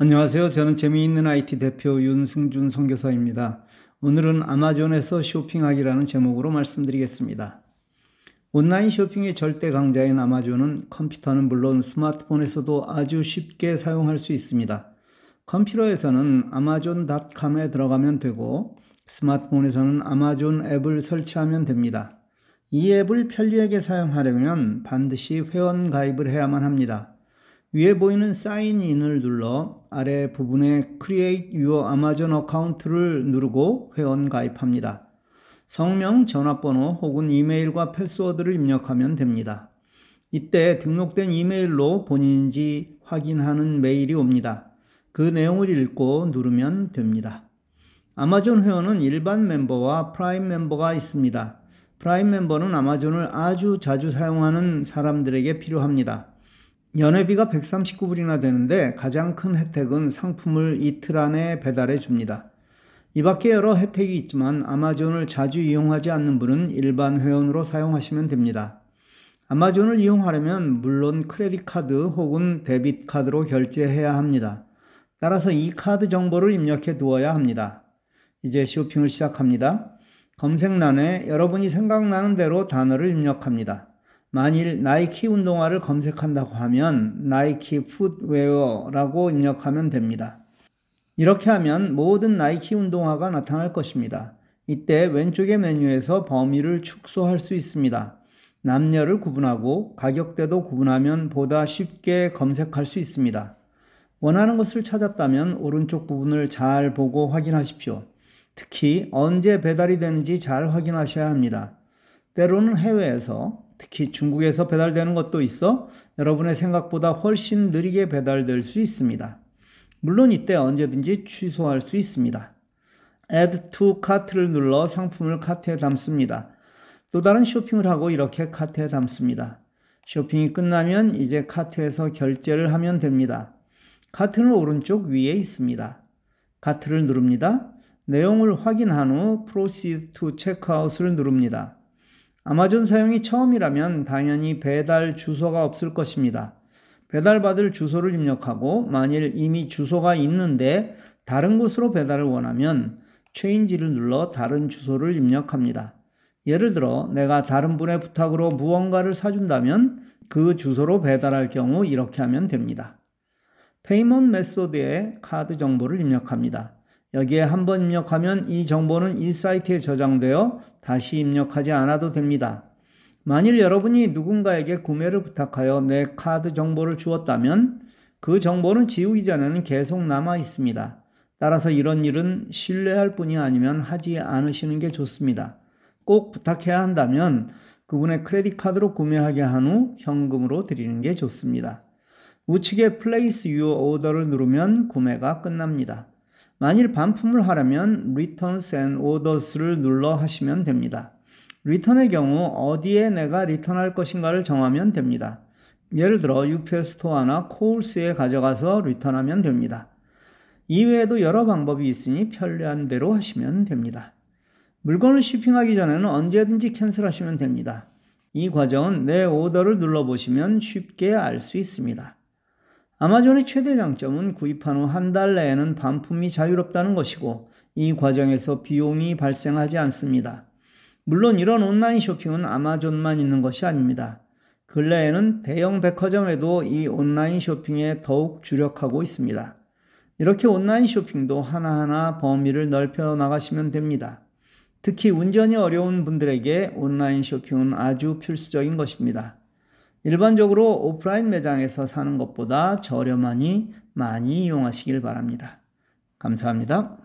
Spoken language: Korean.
안녕하세요. 저는 재미있는 IT 대표 윤승준 선교사입니다. 오늘은 아마존에서 쇼핑하기라는 제목으로 말씀드리겠습니다. 온라인 쇼핑의 절대 강자인 아마존은 컴퓨터는 물론 스마트폰에서도 아주 쉽게 사용할 수 있습니다. 컴퓨터에서는 아마존닷컴에 들어가면 되고 스마트폰에서는 아마존 앱을 설치하면 됩니다. 이 앱을 편리하게 사용하려면 반드시 회원 가입을 해야만 합니다. 위에 보이는 Sign In을 눌러 아래 부분에 Create Your Amazon Account를 누르고 회원 가입합니다. 성명, 전화번호 혹은 이메일과 패스워드를 입력하면 됩니다. 이때 등록된 이메일로 본인인지 확인하는 메일이 옵니다. 그 내용을 읽고 누르면 됩니다. 아마존 회원은 일반 멤버와 프라임 멤버가 있습니다. 프라임 멤버는 아마존을 아주 자주 사용하는 사람들에게 필요합니다. 연회비가 139불이나 되는데 가장 큰 혜택은 상품을 이틀 안에 배달해 줍니다. 이 밖에 여러 혜택이 있지만 아마존을 자주 이용하지 않는 분은 일반 회원으로 사용하시면 됩니다. 아마존을 이용하려면 물론 크레딧 카드 혹은 데빗 카드로 결제해야 합니다. 따라서 이 카드 정보를 입력해 두어야 합니다. 이제 쇼핑을 시작합니다. 검색란에 여러분이 생각나는 대로 단어를 입력합니다. 만일 나이키 운동화를 검색한다고 하면 나이키 풋웨어라고 입력하면 됩니다. 이렇게 하면 모든 나이키 운동화가 나타날 것입니다. 이때 왼쪽의 메뉴에서 범위를 축소할 수 있습니다. 남녀를 구분하고 가격대도 구분하면 보다 쉽게 검색할 수 있습니다. 원하는 것을 찾았다면 오른쪽 부분을 잘 보고 확인하십시오. 특히 언제 배달이 되는지 잘 확인하셔야 합니다. 때로는 해외에서 특히 중국에서 배달되는 것도 있어 여러분의 생각보다 훨씬 느리게 배달될 수 있습니다. 물론 이때 언제든지 취소할 수 있습니다. Add to Cart를 눌러 상품을 카트에 담습니다. 또 다른 쇼핑을 하고 이렇게 카트에 담습니다. 쇼핑이 끝나면 이제 카트에서 결제를 하면 됩니다. 카트는 오른쪽 위에 있습니다. 카트를 누릅니다. 내용을 확인한 후 Proceed to Checkout을 누릅니다. 아마존 사용이 처음이라면 당연히 배달 주소가 없을 것입니다. 배달받을 주소를 입력하고 만일 이미 주소가 있는데 다른 곳으로 배달을 원하면 체인지를 눌러 다른 주소를 입력합니다. 예를 들어 내가 다른 분의 부탁으로 무언가를 사준다면 그 주소로 배달할 경우 이렇게 하면 됩니다. Payment Method에 카드 정보를 입력합니다. 여기에 한 번 입력하면 이 정보는 이 사이트에 저장되어 다시 입력하지 않아도 됩니다. 만일 여러분이 누군가에게 구매를 부탁하여 내 카드 정보를 주었다면 그 정보는 지우기 전에는 계속 남아 있습니다. 따라서 이런 일은 신뢰할 분이 아니면 하지 않으시는 게 좋습니다. 꼭 부탁해야 한다면 그분의 credit card로 구매하게 한 후 현금으로 드리는 게 좋습니다. 우측에 Place Your Order를 누르면 구매가 끝납니다. 만일 반품을 하려면 Returns and Orders를 눌러 하시면 됩니다. return의 경우 어디에 내가 return할 것인가를 정하면 됩니다. 예를 들어 UPS Store나 Kohl's에 가져가서 return하면 됩니다. 이외에도 여러 방법이 있으니 편리한 대로 하시면 됩니다. 물건을 shipping하기 전에는 언제든지 cancel하시면 됩니다. 이 과정은 내 오더를 눌러보시면 쉽게 알 수 있습니다. 아마존의 최대 장점은 구입한 후 한 달 내에는 반품이 자유롭다는 것이고 이 과정에서 비용이 발생하지 않습니다. 물론 이런 온라인 쇼핑은 아마존만 있는 것이 아닙니다. 근래에는 대형 백화점에도 이 온라인 쇼핑에 더욱 주력하고 있습니다. 이렇게 온라인 쇼핑도 하나하나 범위를 넓혀 나가시면 됩니다. 특히 운전이 어려운 분들에게 온라인 쇼핑은 아주 필수적인 것입니다. 일반적으로 오프라인 매장에서 사는 것보다 저렴하니 많이 이용하시길 바랍니다. 감사합니다.